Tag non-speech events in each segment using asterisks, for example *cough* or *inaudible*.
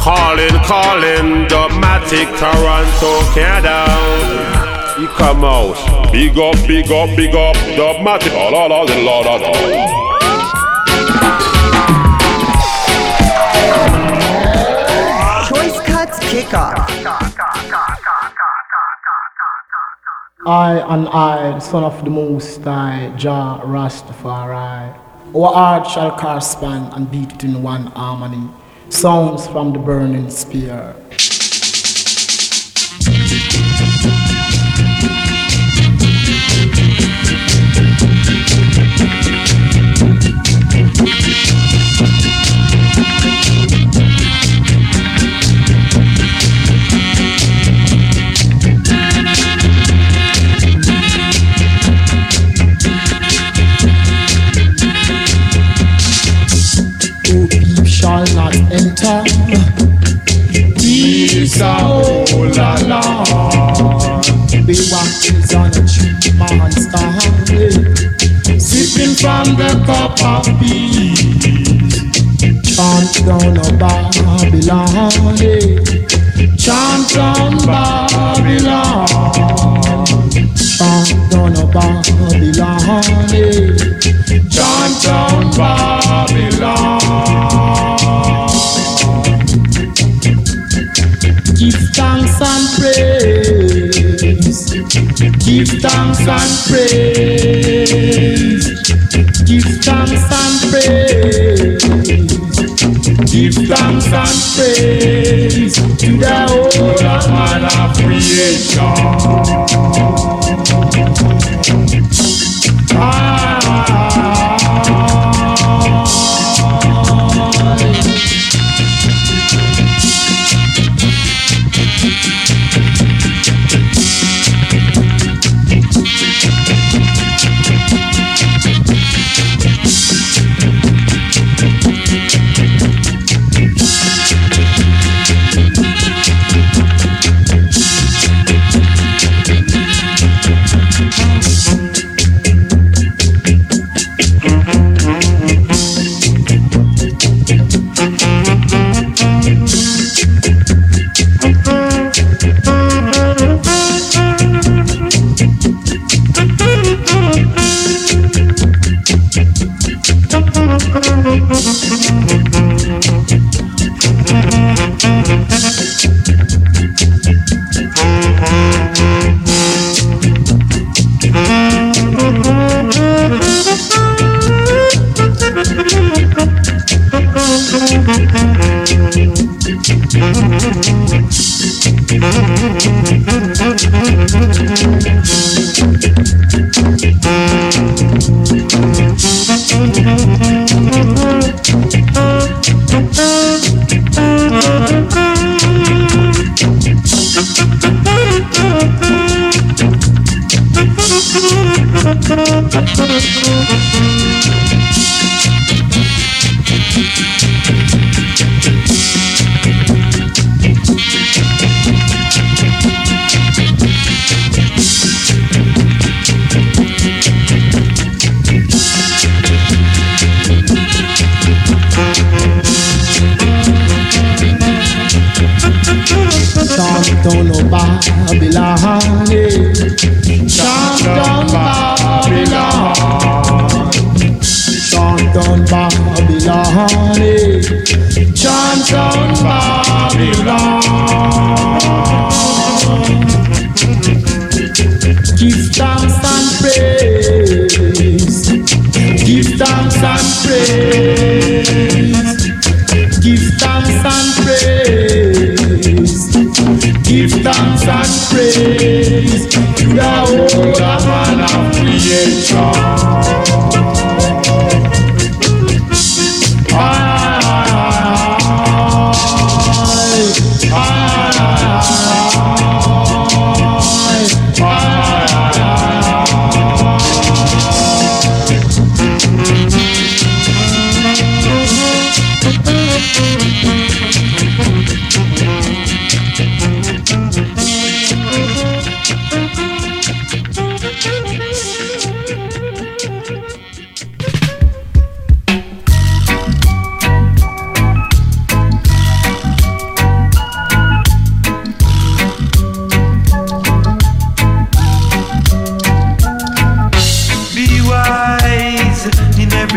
Calling, calling, Dubmatic, Toronto, Canada. You come out. Big up, big up, big up, Dubmatic. La la la la la la. Choice Cuts Kickoff. I and I, the son of the Most High, Jah Rastafari. Our heart shall correspond and beat it in one harmony. Sounds from the burning spear. La la. Be watches on a cheap monster. Sipping from the cup of. Chant down a Babylon. eh. Chant down Babylon. Chant down a Babylon. eh. Chant down Babylon. And praise. Give thanks and praise. Give thanks and praise to the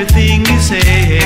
everything you say.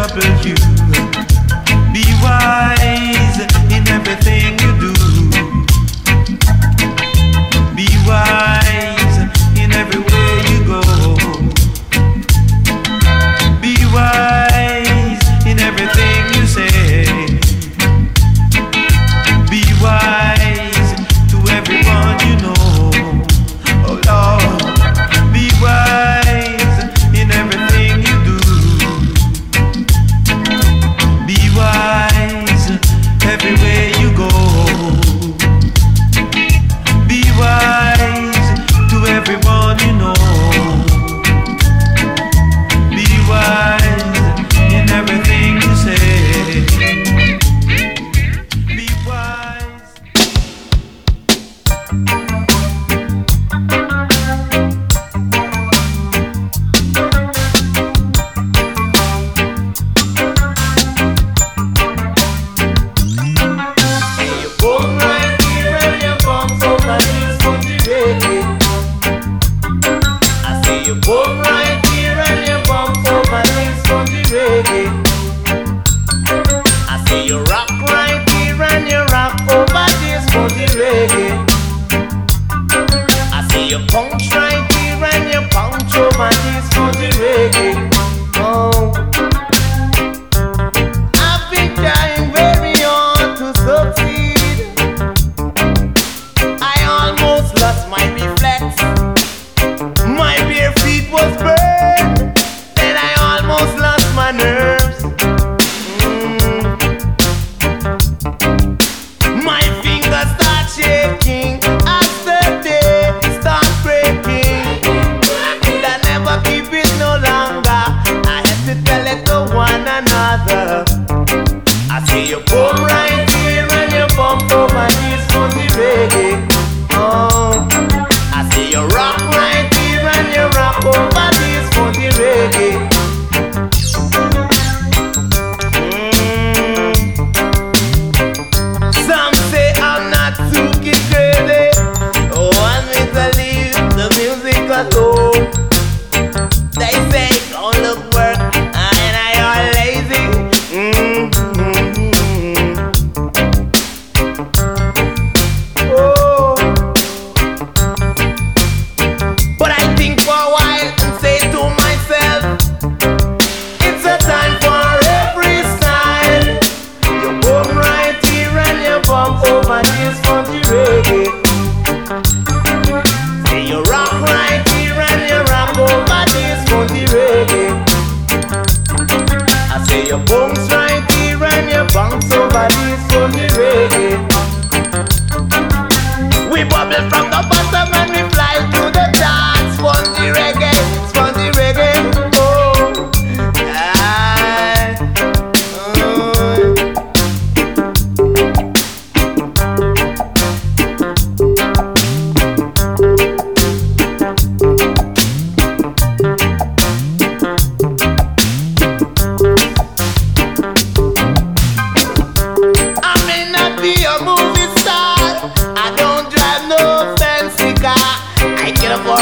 up at you.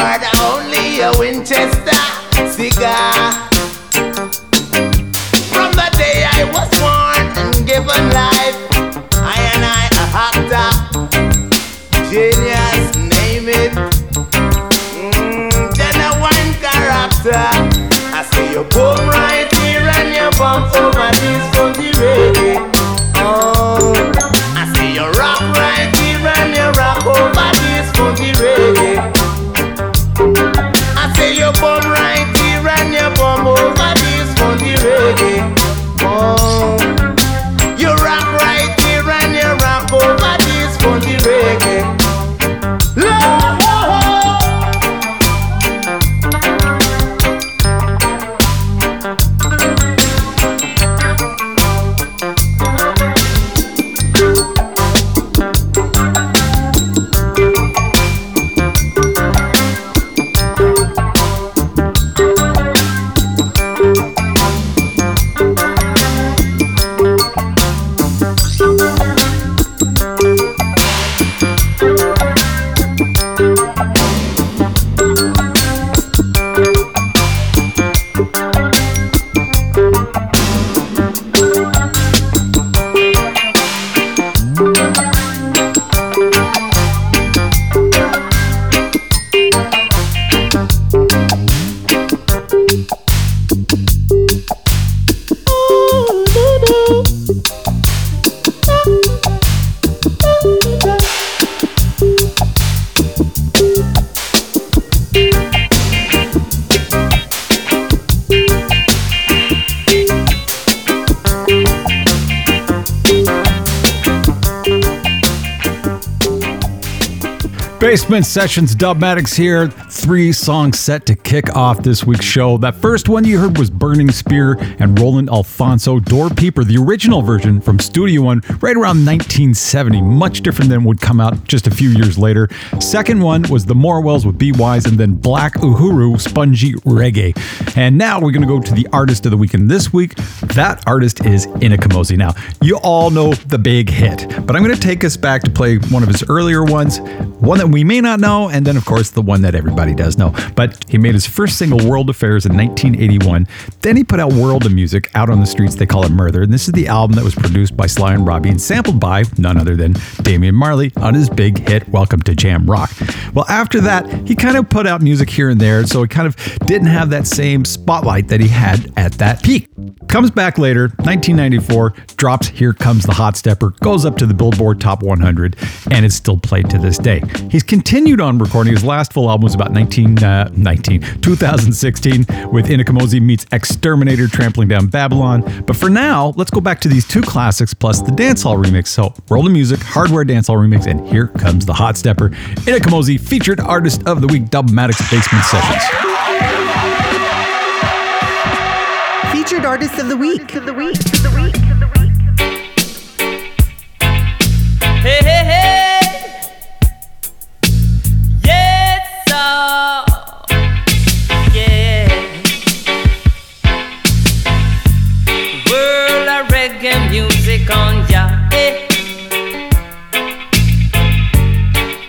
Afford only a Winchester cigar. Basement Sessions Dubmatix here. Three songs set to kick off this week's show. That first one you heard was Burning Spear and Roland Alphonso Door Peeper, the original version from Studio One right around 1970, much different than would come out just a few years later. Second one was The Morwells with Be Wise and then Black Uhuru Spongy Reggae. And now we're going to go to the artist of the weekend this week. That artist is Ini Kamoze. Now, you all know the big hit, but I'm going to take us back to play one of his earlier ones, one that we may not know, and then, of course, the one that everybody does know. But he made his first single, World Affairs, in 1981. Then he put out World of Music, Out on the Streets, They Call It Murder. And this is the album that was produced by Sly and Robbie and sampled by none other than Damian Marley on his big hit, Welcome to Jamrock. Well, after that, he kind of put out music here and there, so he kind of didn't have that same spotlight that he had at that peak. Comes back later, 1994, drops Here Comes the Hot Stepper, goes up to the Billboard Top 100, and is still played to this day. He's continued on recording. His last full album was about 19, uh, 19 2016 with Ini Kamoze meets Exterminator Trampling Down Babylon. But for now, let's go back to these two classics plus the dancehall remix. So, World of Music, Hardware Dancehall remix, and Here Comes the Hot Stepper. Ini Kamoze, featured artist of the week, Dubmatix Basement Sessions. Featured artist of the week. Of the week. Hey, hey, hey. Eh.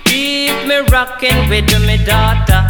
Keep me rocking with me daughter.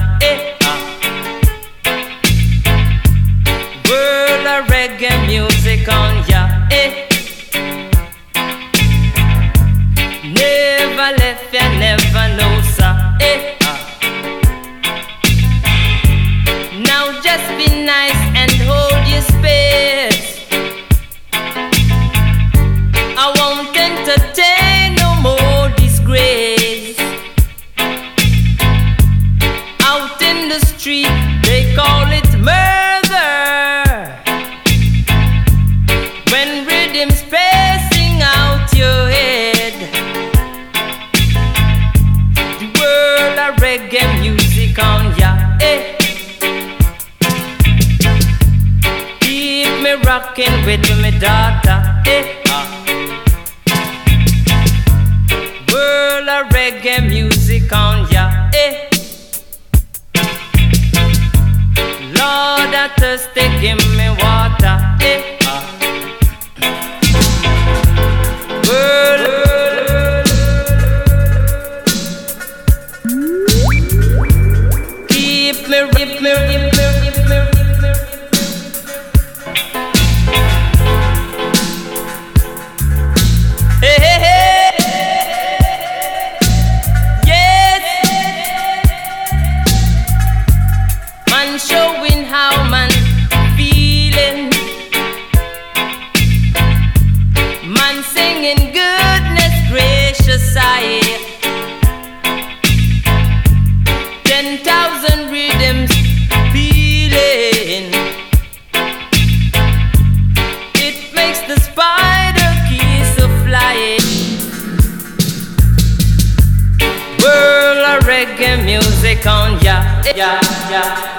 On ya, ya, ya,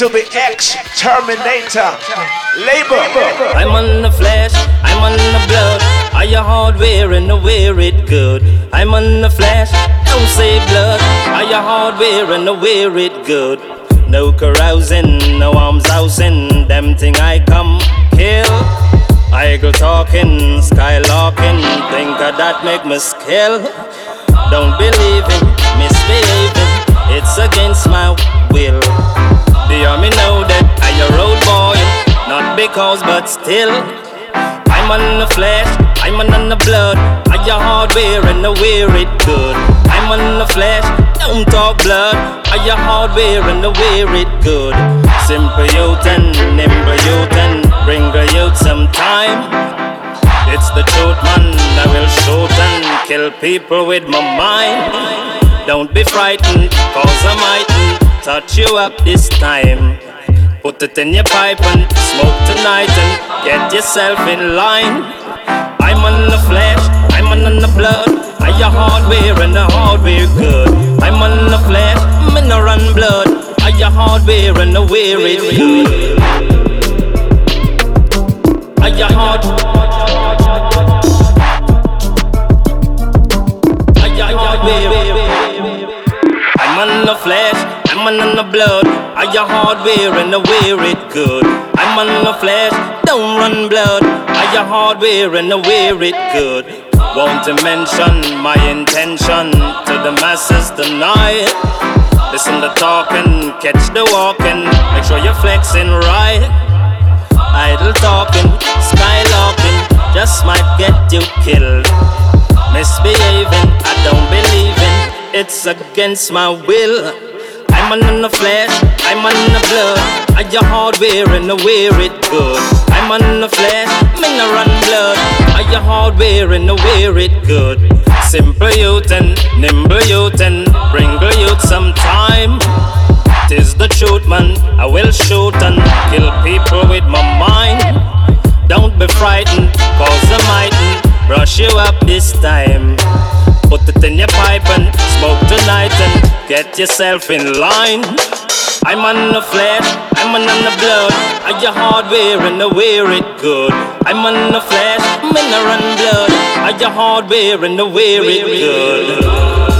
into the X Terminator labor. I'm on the flesh, I'm on the blood. Are you hardware and the wear it good? I'm on the flesh, don't say blood. Are you hardware and the wear it good? No carousing, no arms housing. Them thing I come kill. Go talking, skylarking. Think of that make me skill. Don't believe in misbehaving. It's against my will. You me know that I a road boy? Not because, but still. I'm on the flesh, I'm on the blood. I your hardware and I wear it good. I'm on the flesh, don't talk blood. I your hardware and I wear it good. Simple youth and nimble youth and bring a youth some time. It's the truth, man. I will shoot and kill people with my mind. Don't be frightened, cause I mightn't touch you up this time. Put it in your pipe and smoke tonight and get yourself in line. I'm on the flesh, I'm on the blood. I your hardware and the hardware good. I'm on the flesh, me no run blood. I your hardware and the wear it good. I your hard. I your hardware. I'm on the flesh, I'm on the blood. I your hardware and I wear it good. I'm on the flesh, don't run blood. I your hardware and I wear it good. Won't mention my intention to the masses tonight. Listen to talking, catch the walking. Make sure you're flexing right. Idle talking, skylarking, just might get you killed. Misbehaving, I don't believe in. It's against my will. I'm on the flesh, I'm on the blood. I your hardware and I wear it good. I'm on the flesh, me no run blood. I your hardware and I wear it good. Simple youth and nimble youth and bring the youth some time. Tis the truth, man. I will shoot and kill people with my mind. Don't be frightened, cause I mightn't brush you up this time. Get yourself in line. I'm on the flesh, I'm on the blood. I your hardware and I wear it good. I'm on the flesh, me no run blood. I your hardware and I wear it good.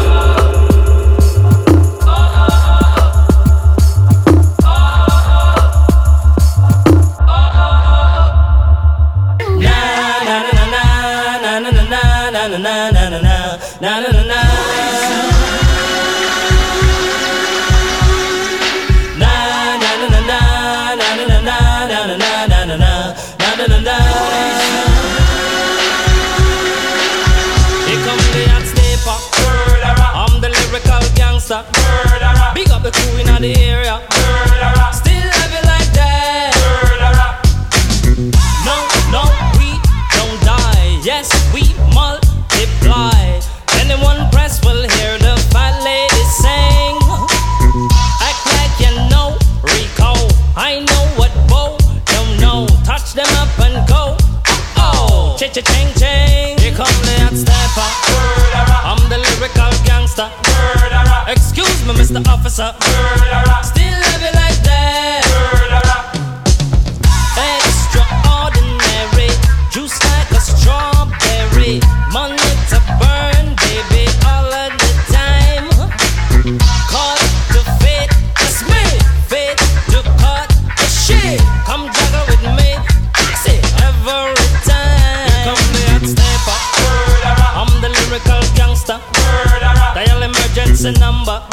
Mr. Officer. Murderer. Still love you like that. Murderer. Extraordinary, juice like a strawberry. Money to burn, baby, all of the time. Caught to fate, that's me. Fate to cut the shit. Come juggle with me, see every time. Here come the hot murderer. I'm the lyrical gangster. murderer. Dial emergency number.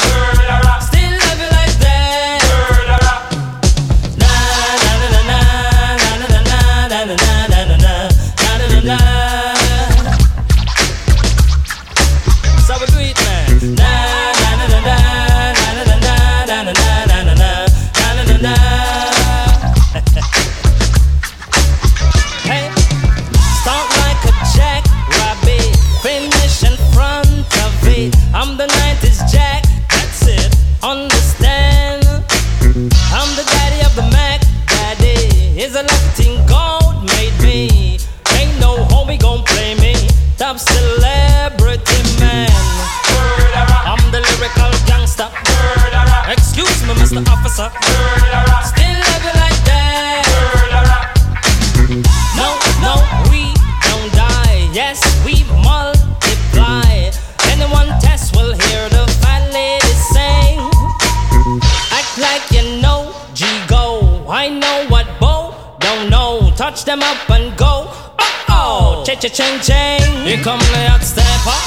Oh, cha cha ching ching. Here come the hot stepper.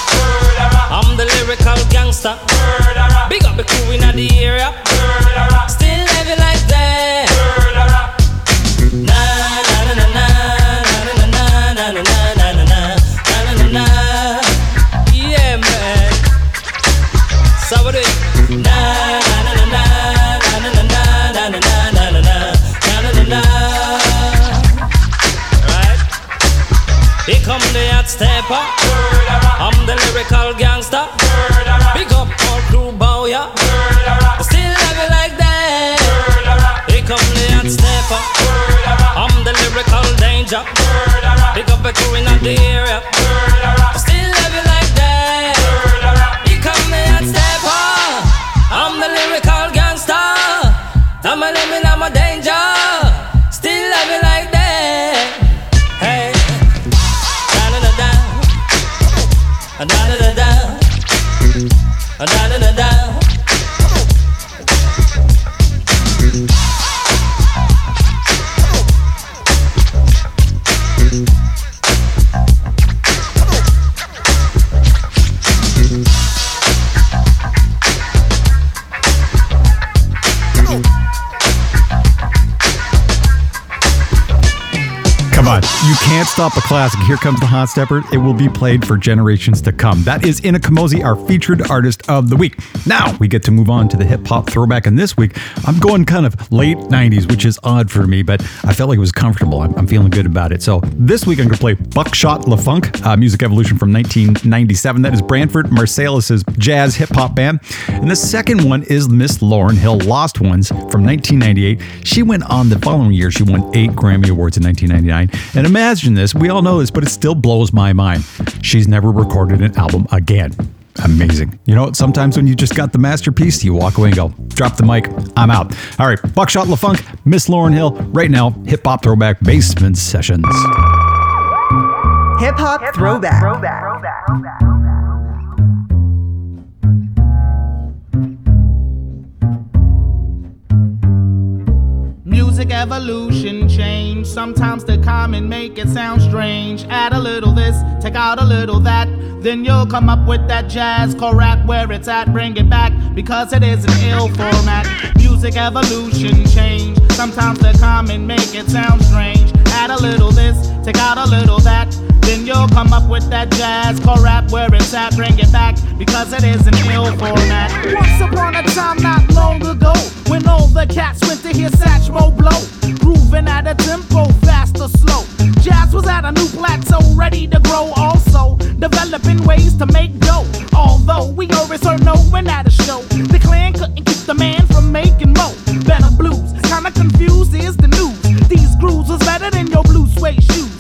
I'm the lyrical gangster. job. Pick up a crew in the area. Stop a classic. Here comes the hot stepper. It will be played for generations to come. That is Ini Kamoze, our featured artist of the week. Now we get to move on to the hip hop throwback, and this week I'm going kind of late 90s, which is odd for me, but I felt like it was comfortable. I'm, I'm feeling good about it. So this week I'm going to play Buckshot LeFonque, uh, Music Evolution from 1997. That is Branford Marsalis' jazz hip hop band. And the second one is Miss Lauryn Hill, Lost Ones from 1998. She went on the following year. She won eight Grammy Awards in 1999. And imagine this, we all know this, but it still blows my mind. She's never recorded an album again. Amazing. You know, sometimes when you just got the masterpiece, you walk away and go, drop the mic, I'm out. All right, Buckshot LeFonque, Miss Lauryn Hill, right now, hip hop throwback basement sessions. Hip hop throwback. throwback. throwback. Music evolution change. Sometimes the common make it sound strange. Add a little this, take out a little that. Then you'll come up with that jazz core rap where it's at. Bring it back because it is an ill format. Music evolution change. Sometimes the common make it sound strange. Add a little this, take out a little that. Then you'll come up with that jazz core rap where it's at. Bring it back because it is an ill format. Once upon a time, not long ago, when all the cats went to hear Satchmo blow, grooving at a tempo, fast or slow. Jazz was at a new plateau, ready to grow. Also, developing ways to make dough. Although we always heard no at a show, the clan couldn't keep the man from making mo. Better blues, kinda confused is the news. These grooves was better than your blue suede shoes.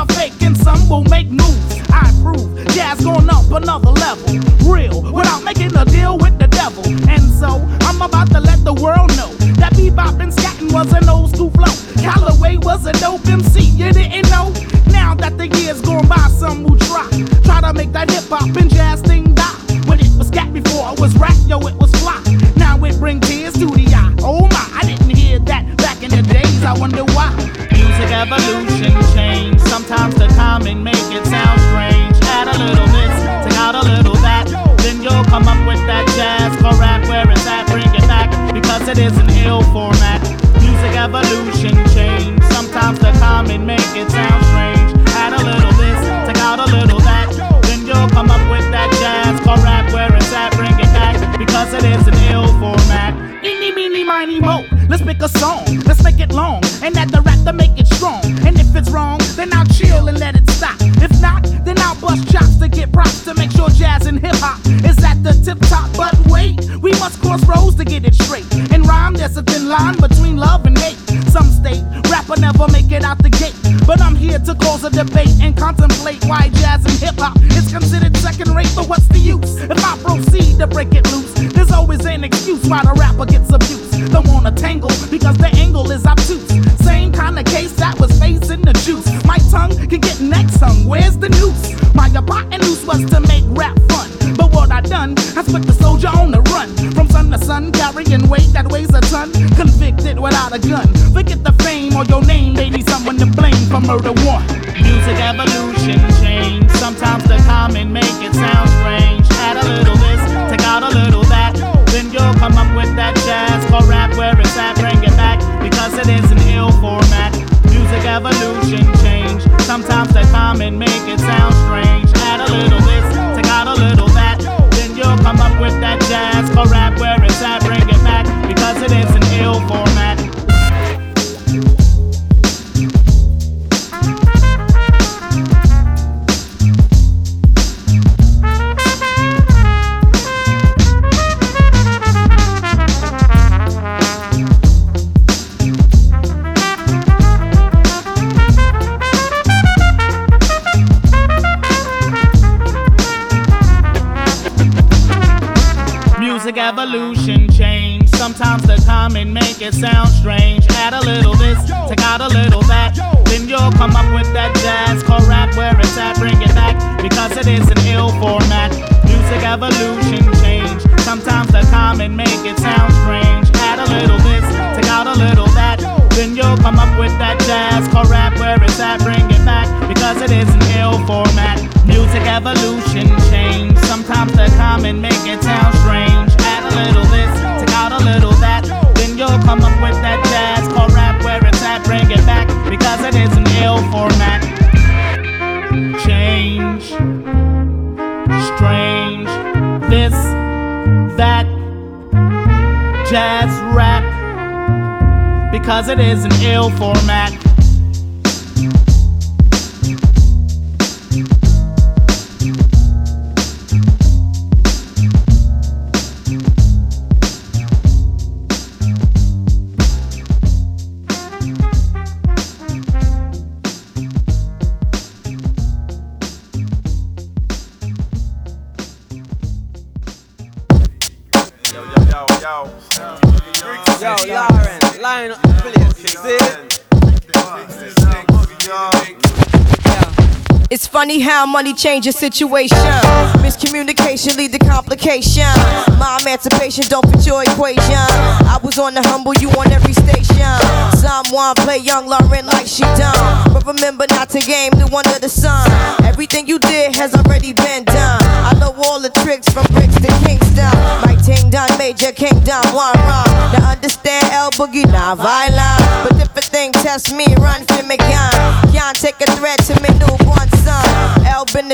Are fake and some will make moves. I prove jazz going up another level. Real, without making a deal with the devil. And so, I'm about to let the world know that bebop and scatting was an old school flow. Calloway was a dope MC, you didn't know? Now that the years gone by, some will try. Try to make that hip hop and jazz thing die. When it was scat before it was rap, yo, it was fly. Now it bring tears to the eye. Oh my, I didn't hear that back in the days, I wonder why. Music evolution change. Sometimes the common make it sound strange. Add a little this, take out a little that. Then you'll come up with that jazz rap where it's at. Bring it back because it is an ill format. Music evolution change. Sometimes the common make it sound strange. Add a little this, take out a little that. Then you'll come up with that jazz rap where it's at. Bring it back because it is an ill format. Eeny, meeny, miny, mo. Let's pick a song. Let's make it long. And add the to make sure jazz and hip hop is at the tip top. But wait, we must cross roads to get it straight. In rhyme, there's a thin line between love and hate. Some state rapper never make it out the gate, but I'm here to cause a debate and contemplate why jazz and hip hop is considered second rate. But what's the use if I proceed to break it loose? There's always an excuse why the rapper gets abused. Don't wanna tangle because the angle is obtuse. Same kind of case that was facing the juice. My tongue can get next tongue. Where's the noose? My hypotenuse was to make rap fun. But what I done has put the soldier on the run. From sun to sun, carrying weight that weighs a ton. Convicted without a gun. Forget the fame or your name, need someone to blame for murder one. Music evolution format. Music evolution change. Sometimes the common make it sound strange. Add a little this, take out a little that. Then you'll come up with that jazz called rap where it's at. Bring it back because it is an ill format. Change, strange, this, that, jazz rap because it is an ill format. Funny how money changes situation. Miscommunication lead to complication. My emancipation don't fit your equation. I was on the humble, you on every station. Someone play young Lauryn like she done. But remember not to game the one of the sun. Everything you did has already been done. I know all the tricks from bricks to Kingston. My ting done, Major Kingdom, one wrong. Now understand L-Boogie, not violent. But if a thing test me, run for me gun.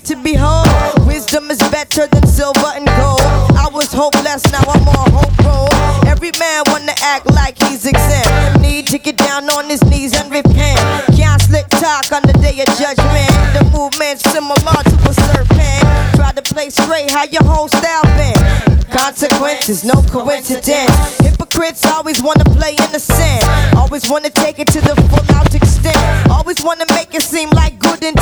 sight to behold. Wisdom is better than silver and gold. I was hopeless, now I'm on hope. Every man wanna act like he's exempt. Need to get down on his knees and repent. Can't slick talk on the day of judgment. The movement's similar to a serpent. Try to play straight, how your whole style been. Consequences, no coincidence. Hypocrites always wanna play innocent. Always wanna take it to the full out extent. Always wanna make it seem like good intent.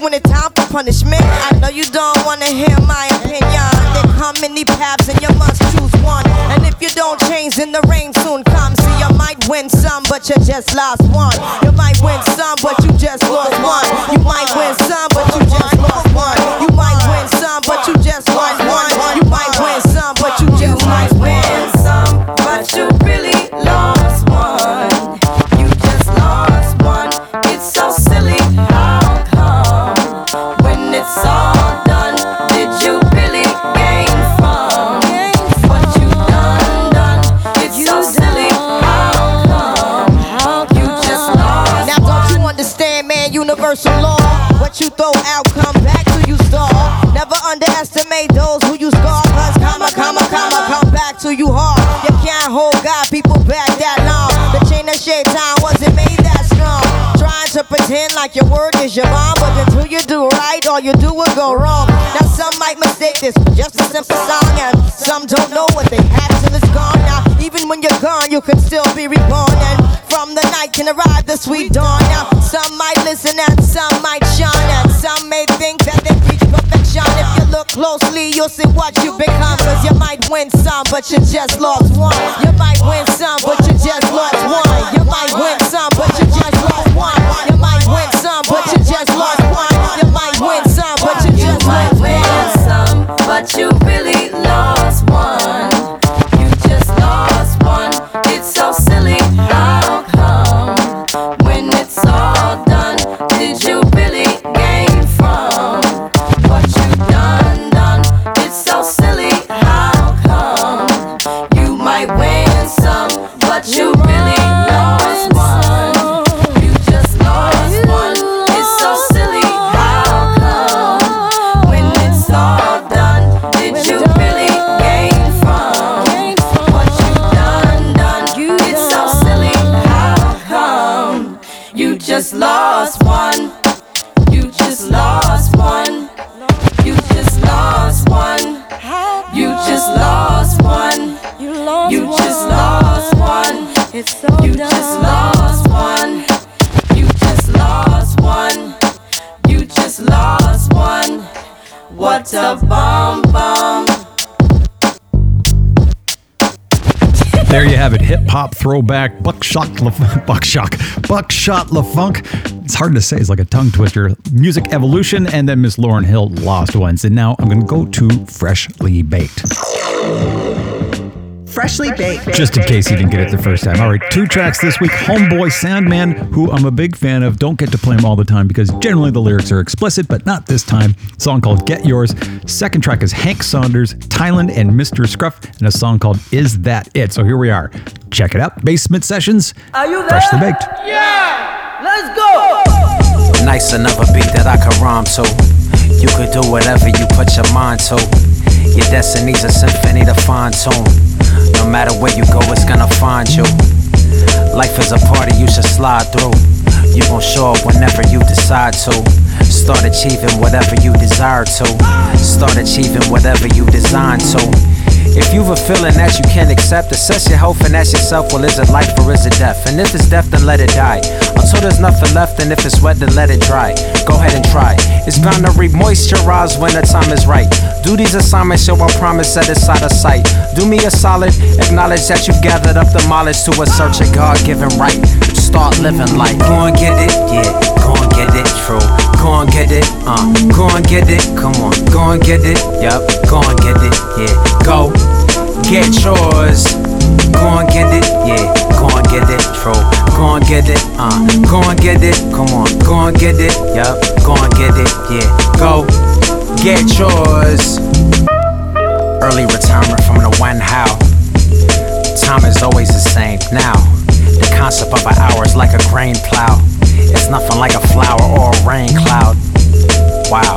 When it's time for punishment. I know you don't wanna hear my opinion. There come many paths and you must choose one. And if you don't change, then the rain soon comes. See, you might win some, but you just lost one. You might win some, but underestimate those who you scar. Cause comma, comma, comma, come back to you hard. You can't hold God, people back that long. The chain of shaitan wasn't made that strong. Trying to pretend like your word is your bond, but until you do right, all you do will go wrong. Now some might mistake this just a simple song, and some don't know what they have till it's gone. Now even when you're gone, you can still be reborn, and from the night can arrive the sweet dawn. Now some might listen and some might shine, and some may think that closely, you'll see what you become. Cause you might win some, but you just lost one. You might win some, but you just lost one. You might win some, but you just lost one. You might win some, but you just lost one. You might win some, but you just might lost win one. some, but you What a bomb bomb. There you have it, hip hop throwback, buckshot, Le- *laughs* buckshot, Buckshot LeFonque. It's hard to say; it's like a tongue twister. Music evolution, and then Miss Lauryn Hill, Lost Ones. And now I'm to go to Freshly Baked. Freshly baked. Just in case you didn't get it the first time. All right, two tracks this week. Homeboy Sandman, who I'm a big fan of. Don't get to play him all the time because generally the lyrics are explicit, but not this time. song called Get Yours. Second track is Hank Saunders, Thailand, and Mr. Scruff, and a song called Is That It? So here we are. Check it out. Basement Sessions. Are you there? Freshly Baked. Yeah! Let's go! Nice another beat that I can rhyme to. You could do whatever you put your mind to. Your destiny's a symphony to fine tune. No matter where you go, it's gonna find you. Life is a party you should slide through. You gon' show up whenever you decide to. Start achieving whatever you desire to. Start achieving whatever you design to. If you've a feeling that you can't accept, assess your health and ask yourself, well, is it life or is it death? And if it's death, then let it die. Until there's nothing left, and if it's wet, then let it dry. Go ahead and try. It's bound to re-moisturize when the time is right. Do these assignments, show I promise set aside a sight. Do me a solid, acknowledge that you've gathered up the mileage to a search a God-given right. Start living life. Go and get it, yeah. Go and get it, true. Go and get it, uh. Go and get it, come on. Go and get it, yup. Go and get it, yeah. Go get yours. Go and get it, yeah. Go and get it, true. Go and get it, uh. Go and get it, come on. Go and get it, yup. Go and get it, yeah. Go get yours. Early retirement from the when how. Time is always the same now. The concept of an hour is like a grain plow. It's nothing like a flower or a rain cloud. Wow.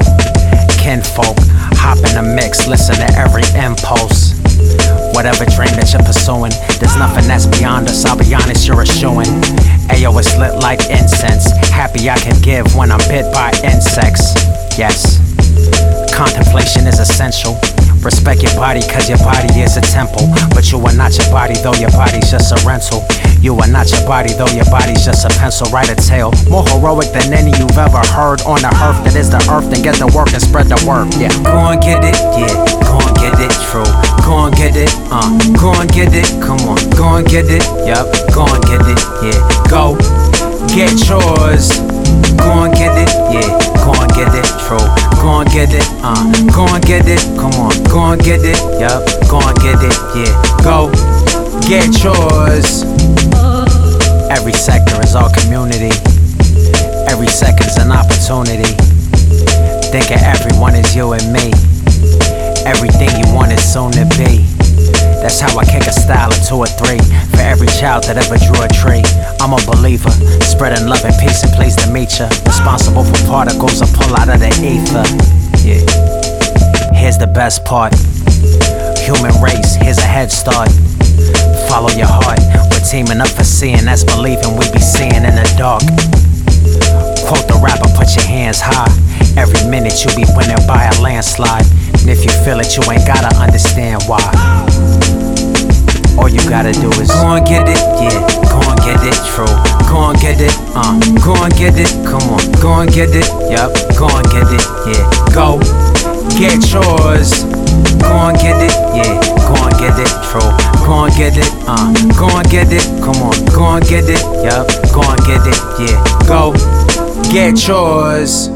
Kinfolk, hop in the mix, listen to every impulse. Whatever dream that you're pursuing, there's nothing that's beyond us. I'll be honest, you're a showing. Ayo, it's lit like incense. Happy I can give when I'm bit by insects. Yes. Contemplation is essential. Respect your body, cause your body is a temple. But you are not your body, though your body's just a rental. You are not your body, though your body's just a pencil. Write a tale more heroic than any you've ever heard on the earth that is the earth. Then get to work and spread the word. Yeah, go and get it, yeah, go and get it, true. Go and get it, uh, go and get it, come on, go and get it, yup, go and get it, yeah, go get yours. Go and get it, yeah, go and get it, true. Go and get it, uh, go and get it, come on, go and get it, yup, go and get it, yeah, go get yours. Every sector is our community, every second's an opportunity. Think of everyone as you and me. Everything you want is soon to be. That's how I kick a style of two or three. For every child that ever drew a tree. I'm a believer, spreading love and peace and pleased to meet ya. Responsible for particles I pull out of the ether. Yeah. here's the best part. Human race, here's a head start. Follow your heart. We're teaming up for seeing, that's believing we be seeing in the dark. Quote the rapper, put your hands high. Every minute you be winning by a landslide. And if you feel it, you ain't gotta understand why. All you gotta do is go and get it, yeah. Go and get it, true. Go and get it, uh. Go and get it, come on. Go and get it, yup. Go and get it, yeah. Go get yours. Go and get it, yeah. Go and get it, true. Go and get it, uh. Go and get it, come on. Go and get it, yup. Go and get it, yeah. Go get yours.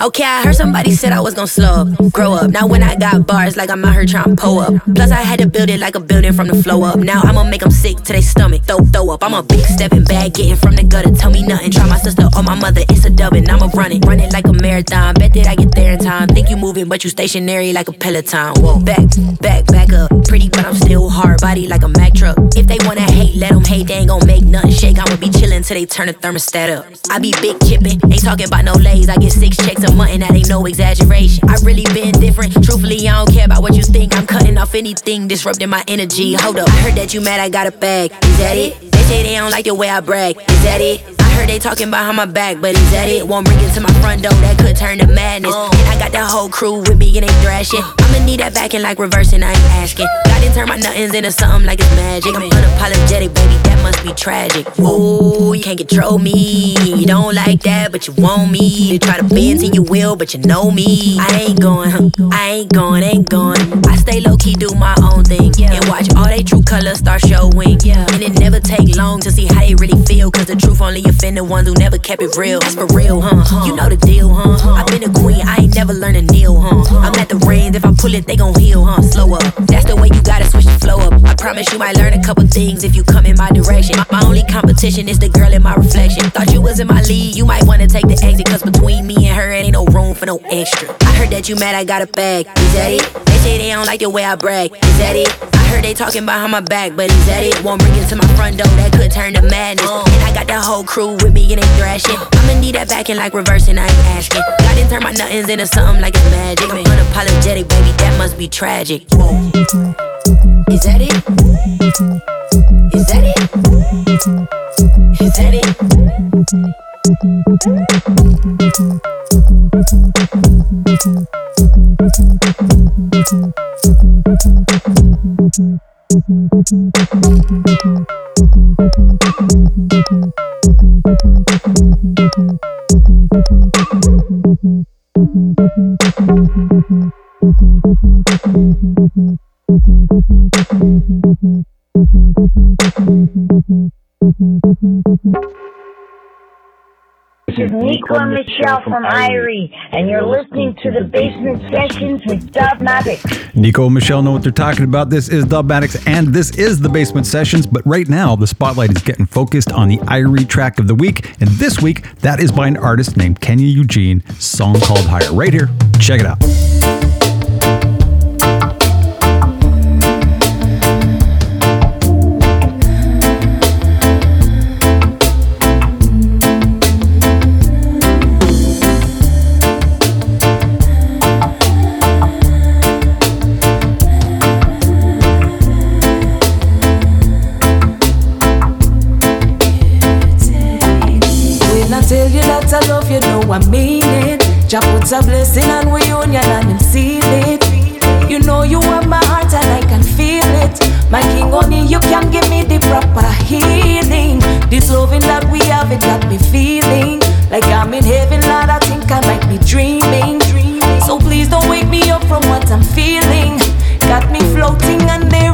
Okay, I heard somebody said I was gonna slow up, grow up. Now when I got bars, like I'm out here trying to pull up. Plus I had to build it like a building from the flow up. Now I'ma make them sick to their stomach, throw, throw up. I'm a big stepping bag, getting from the gutter. Tell me nothing, try my sister or my mother, it's a dub and I'ma run it. Run it like a marathon, bet that I get there in time. Think you moving, but you stationary like a peloton. Whoa, back, back, back up. Pretty, but I'm still hard body like a Mack truck. If they wanna hate, let them hate, they ain't gon' make nothing shake. I'ma be chillin' till they turn the thermostat up. I be big chippin', ain't talking about no lays. I get six checks that ain't no exaggeration. I really been different. Truthfully, I don't care about what you think. I'm cutting off anything disrupting my energy. Hold up, I heard that you mad I got a bag. Is that it? They say they don't like the way I brag. Is that it? Heard they talking behind my back, but is that it? Won't bring it to my front door, that could turn to madness. And I got the whole crew with me and they thrashing. Uh. I'ma need that back and like reversing, I ain't asking. God didn't turn my nothings into something like it's magic. I'm unapologetic, baby, that must be tragic. Ooh, you can't control me. You don't like that, but you want me. You try to bend to your will, but you know me. I ain't going, huh? I ain't going, ain't going. I stay low key, do my own thing. And watch all they true colors start showing. And it never take long to see how they really feel. Cause the truth only offend the ones who never kept it real. That's for real, huh? You know the deal, huh? i been a queen, I ain't never learned to kneel, huh? I'm at the reins, if I pull it, they gon' heal, huh? Slow up. That's the way you gotta switch the flow up. I promise you might learn a couple things if you come in my direction. My, only competition is the girl in my reflection. Thought you was in my league, you might wanna take the exit. Cause between me and her, it ain't no room for no extra. I heard that you mad, I got a bag. Is that it? They say they don't like the way I brag. Is that it? I heard they talking how my back, but is that it? Won't bring it to my front door, that could turn to madness. And I got the whole crew with me and they thrashing. I'ma need that back and like reversing, I ain't asking. God didn't turn my nothings into something like it's magic. I'm unapologetic, baby, that must be tragic. Is that it? Is that it? Is that This is Nico and Michelle from Irie, and you're listening to the Basement Sessions with Dubmatix. Nico and Michelle know what they're talking about. This is Dubmatix, and this is the Basement Sessions. But right now, the spotlight is getting focused on the Irie track of the week. And this week, that is by an artist named Kenya Eugene, song called Higher. Right here. Check it out. Tell you that I love you, know I mean it. Jah puts a blessing and we union and him seal it. You know you have my heart and I can feel it. My king, only you can give me the proper healing. This loving that we have, it got me feeling like I'm in heaven, Lord. I think I might be dreaming. So please don't wake me up from what I'm feeling. Got me floating and there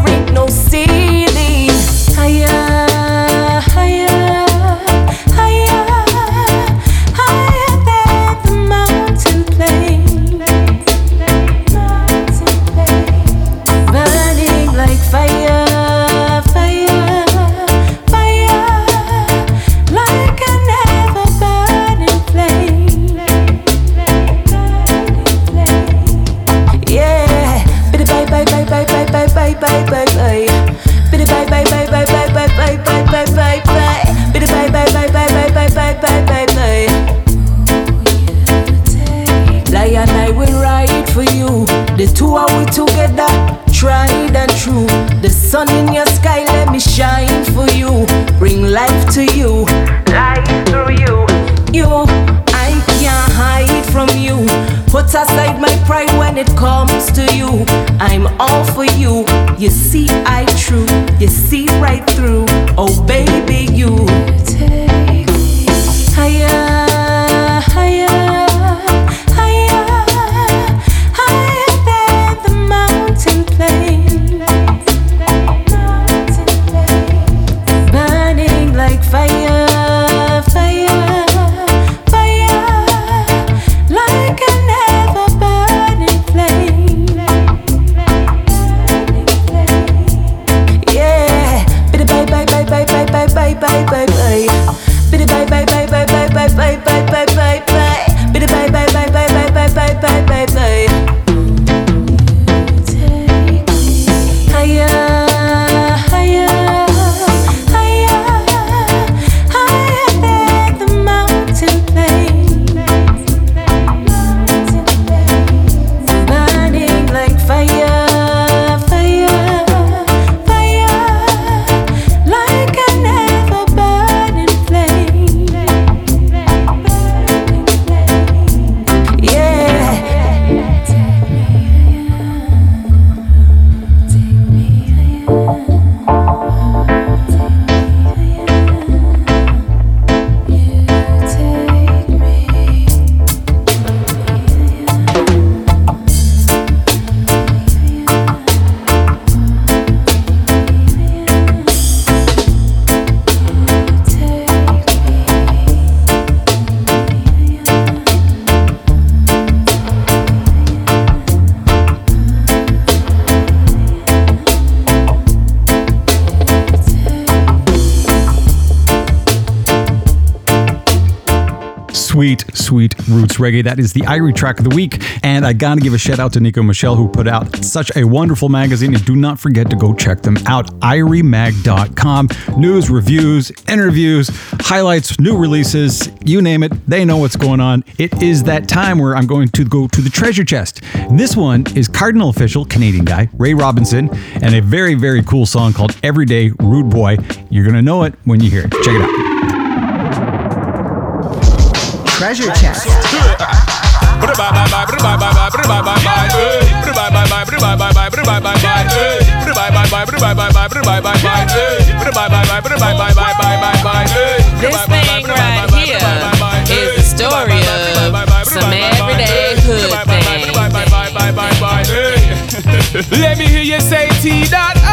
roots reggae. That is the Irie track of the week. And I gotta give a shout out to Nico Michelle, who put out such a wonderful magazine. And do not forget to go check them out. IrieMag.com. News, reviews, interviews, highlights, new releases, you name it. They know what's going on. It is that time where I'm going to go to the treasure chest. This one is Kardinal Offishall, Canadian guy, Ray Robinson, and a very, very cool song called Everyday Rude Boy. You're gonna know it when you hear it. Check it out. Treasure chest. This thing right here is the story of some everyday hood thing. *laughs* Let me hear you say T dot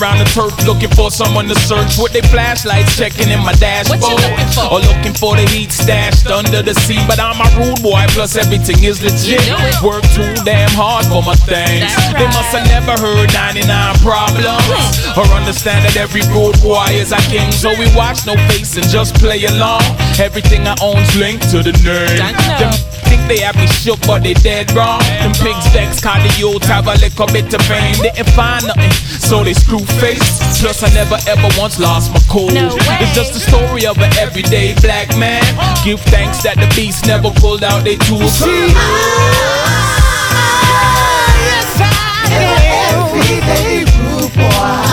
around the turf looking for someone to search with their flashlights, checking in my dashboard. Looking? Or looking for the heat stashed under the seat. But I'm a rude boy, plus everything is legit. You know it. Work too damn hard for my things. That's They must have never heard 99 problems. Hmm. Or understand that every rude boy is a king. So we watch no face and just play along. Everything I own's linked to the name. Them think they have me shook, but they dead wrong. Them pigs vex, cause the youth have a little bit of fame. Didn't find nothing, so they screw face. Plus, I never ever once lost my cool. No. It's just the story of an everyday black man. Give thanks that the beast never pulled out their tools. See, ah, I, yes, Everyday rude boy.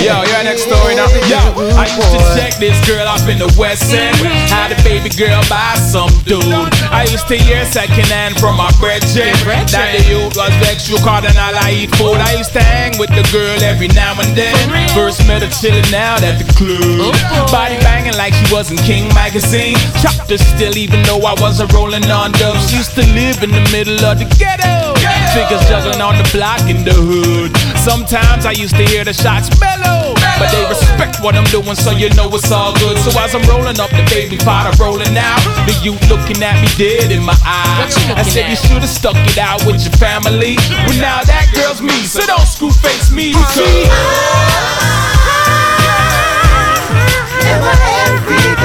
Yo, your next story now. Yo, I used to check this girl up in the West End. Had a baby girl by some dude. I used to hear second hand from my brethren. That the youth was vexed, you called and all I eat food. I used to hang with the girl every now and then. First met her chillin' out at the club. Body banging like she was in King magazine. Chopped her still, even though I wasn't rolling on dubs. Used to live in the middle of the ghetto. Figures juggling on the block in the hood. Sometimes I used to hear the shots mellow, but they respect what I'm doing, so you know it's all good. So as I'm rolling up the baby pot, I'm rolling out. The youth looking at me dead in my eyes. I said you should've stuck it out with your family. Well now that girl's me, so don't screw face me because. everyday good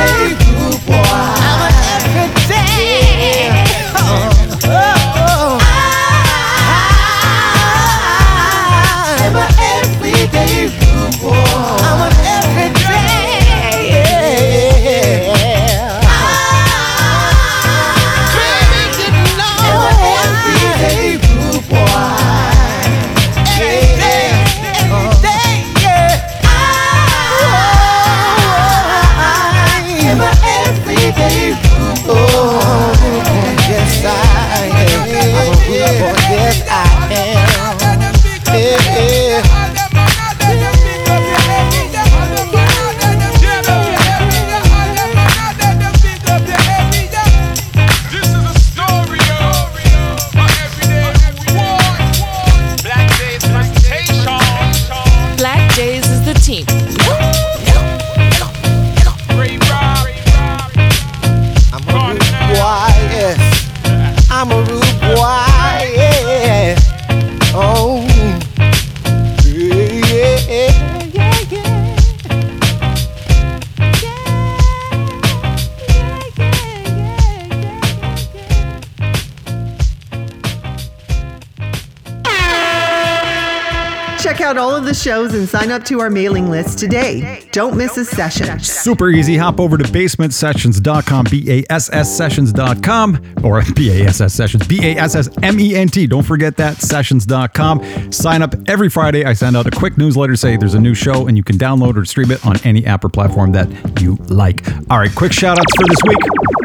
shows and sign up to our mailing list today. Don't miss a session. Super easy. Hop over to basementsessions.com, B A S S sessions.com, or *laughs* B A S S sessions, B A S S M E N T. Don't forget that, sessions.com. Sign up every Friday. I send out a quick newsletter, say there's a new show, and you can download or stream it on any app or platform that you like. All right, quick shout outs for this week.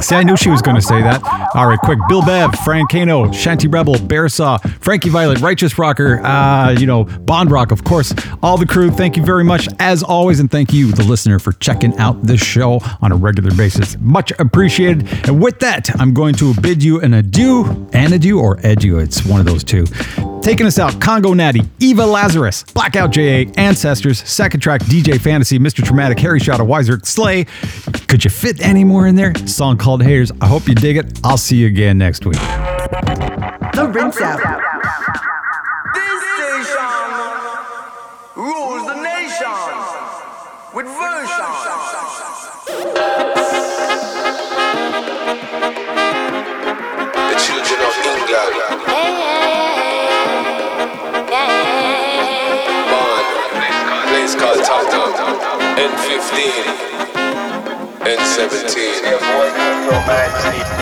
See, I knew she was going to say that. All right, quick. Bill Bev, Frank Kano, Shanty Rebel, Bearsaw, Frankie Violet, Righteous Rocker, uh, you know, Bond Rock, of course. All the crew, thank you very much, as always. And thank you, the listener, for checking out this show on a regular basis. Much appreciated. And with that, I'm going to bid you an adieu, an adieu, or adieu. It's one of those two. Taking us out, Congo Natty, Eva Lazarus, Blackout JA, Ancestors, Second Track, DJ Phantasy, Mr. Traumatik, Harry Shotta Wiser, Slay. Could you fit any more in there? Song called Haters. I hope you dig it. I'll see you again next week. The rinse out. This station rules the nation with version. The children of England. N15, N17.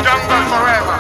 Jungle forever.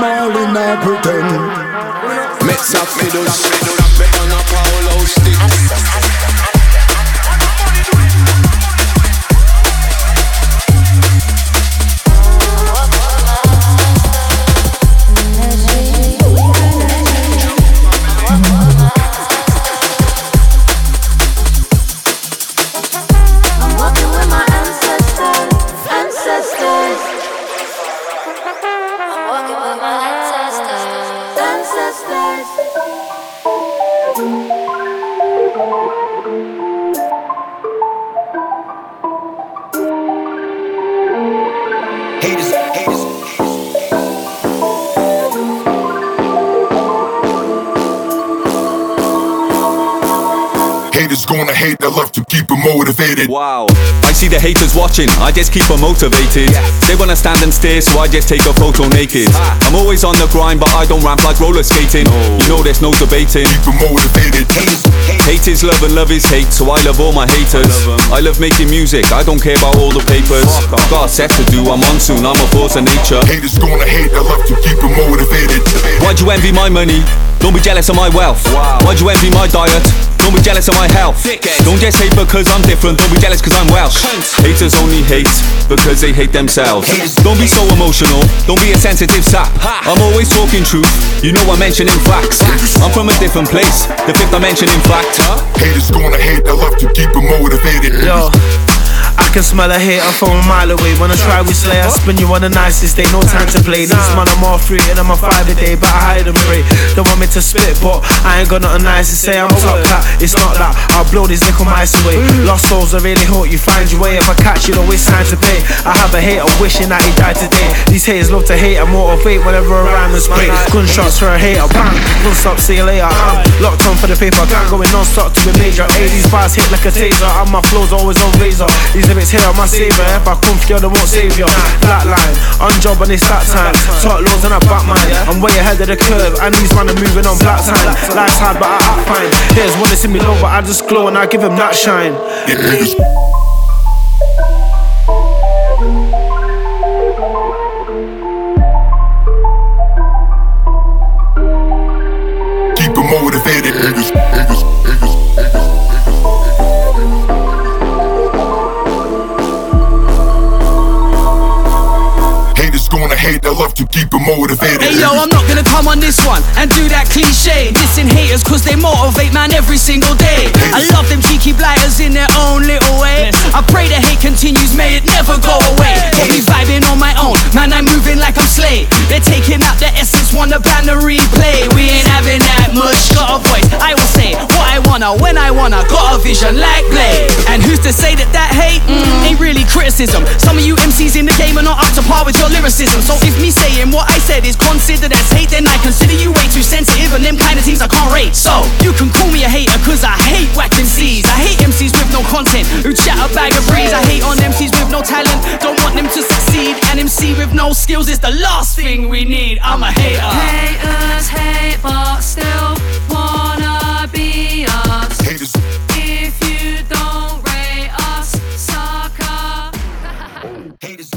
Bob Marley not pretend. Mets up fiddles, better motivated. Wow, I see the haters watching, I just keep them motivated. They wanna stand and stare, so I just take a photo naked. Ah. I'm always on the grind, but I don't ramp like roller skating. You know there's no debating. Keep them motivated. Hate is love and love is hate, so I love all my haters. I love making music, I don't care about all the papers. Got a set to do, I'm on soon, I'm a force of nature. Haters gonna hate, I love to keep them motivated. Why'd you envy my money? Don't be jealous of my wealth. Why'd you envy my diet? Don't be jealous of my health. Don't just hate because I'm different. Don't be jealous because I'm Welsh. Haters only hate because they hate themselves. Don't be so emotional. Don't be a sensitive sap. I'm always talking truth. You know I'm mentioning facts. I'm from a different place. The fifth dimension, in fact. Haters gonna hate, I love to keep them motivated. Yo. I can smell a hater from a mile away. When I try we slay, I spin you on the nicest day. No time to play. These man, I'm all free and I'm a five a day. But I hide and pray. Don't want me to spit, but I ain't got nothing nice to say. I'm top cat. It's not that. I'll blow these nickel mice away. Lost souls, I really hope you find your way. If I catch you, don't waste time to pay. I have a hater wishing that he died today. These haters love to hate and motivate whenever a rhyme is spray. Gunshots for a hater. Bang. Don't stop, see you later. I'm locked on for the paper. Can't go in non-stop to a major. Hey, these bars hit like a taser. And my flow's always on razor. These lyrics here are my savior. If I come for they won't save you. Flatline, on job and it's that time. Talk loads and I back mine. I'm way ahead of the curve, and these man are moving on black time. Life's hard, but I act fine. Here's wanna see me low, but I just glow and I give him that shine. Keep them motivated. I love to keep them motivated. Hey yo, I'm not gonna come on this one and do that cliche. Dissing haters cause they motivate man every single day. I love them cheeky blighters in their own little way. I pray the hate continues, may it never go away. Got me vibing on my own, man, I'm moving like I'm Slay. They're taking out the essence, want the band to replay. We ain't having that much, got a voice. I will say what I wanna, when I wanna, got a vision like Blade. And who's to say that that hate mm, ain't really criticism? Some of you MCs in the game are not up to par with your lyricism. So if me saying what I said is considered as hate Then I consider you way too sensitive and them kind of teams I can't rate. So, you can call me a hater cause I hate whack MCs. I hate MCs with no content who chat a bag of breeze. I hate on MCs with no talent, don't want them to succeed. An MC with no skills is the last thing we need. I'm a hater. Haters hate but still wanna be us. Haters. If you don't rate us, sucker. *laughs* Haters.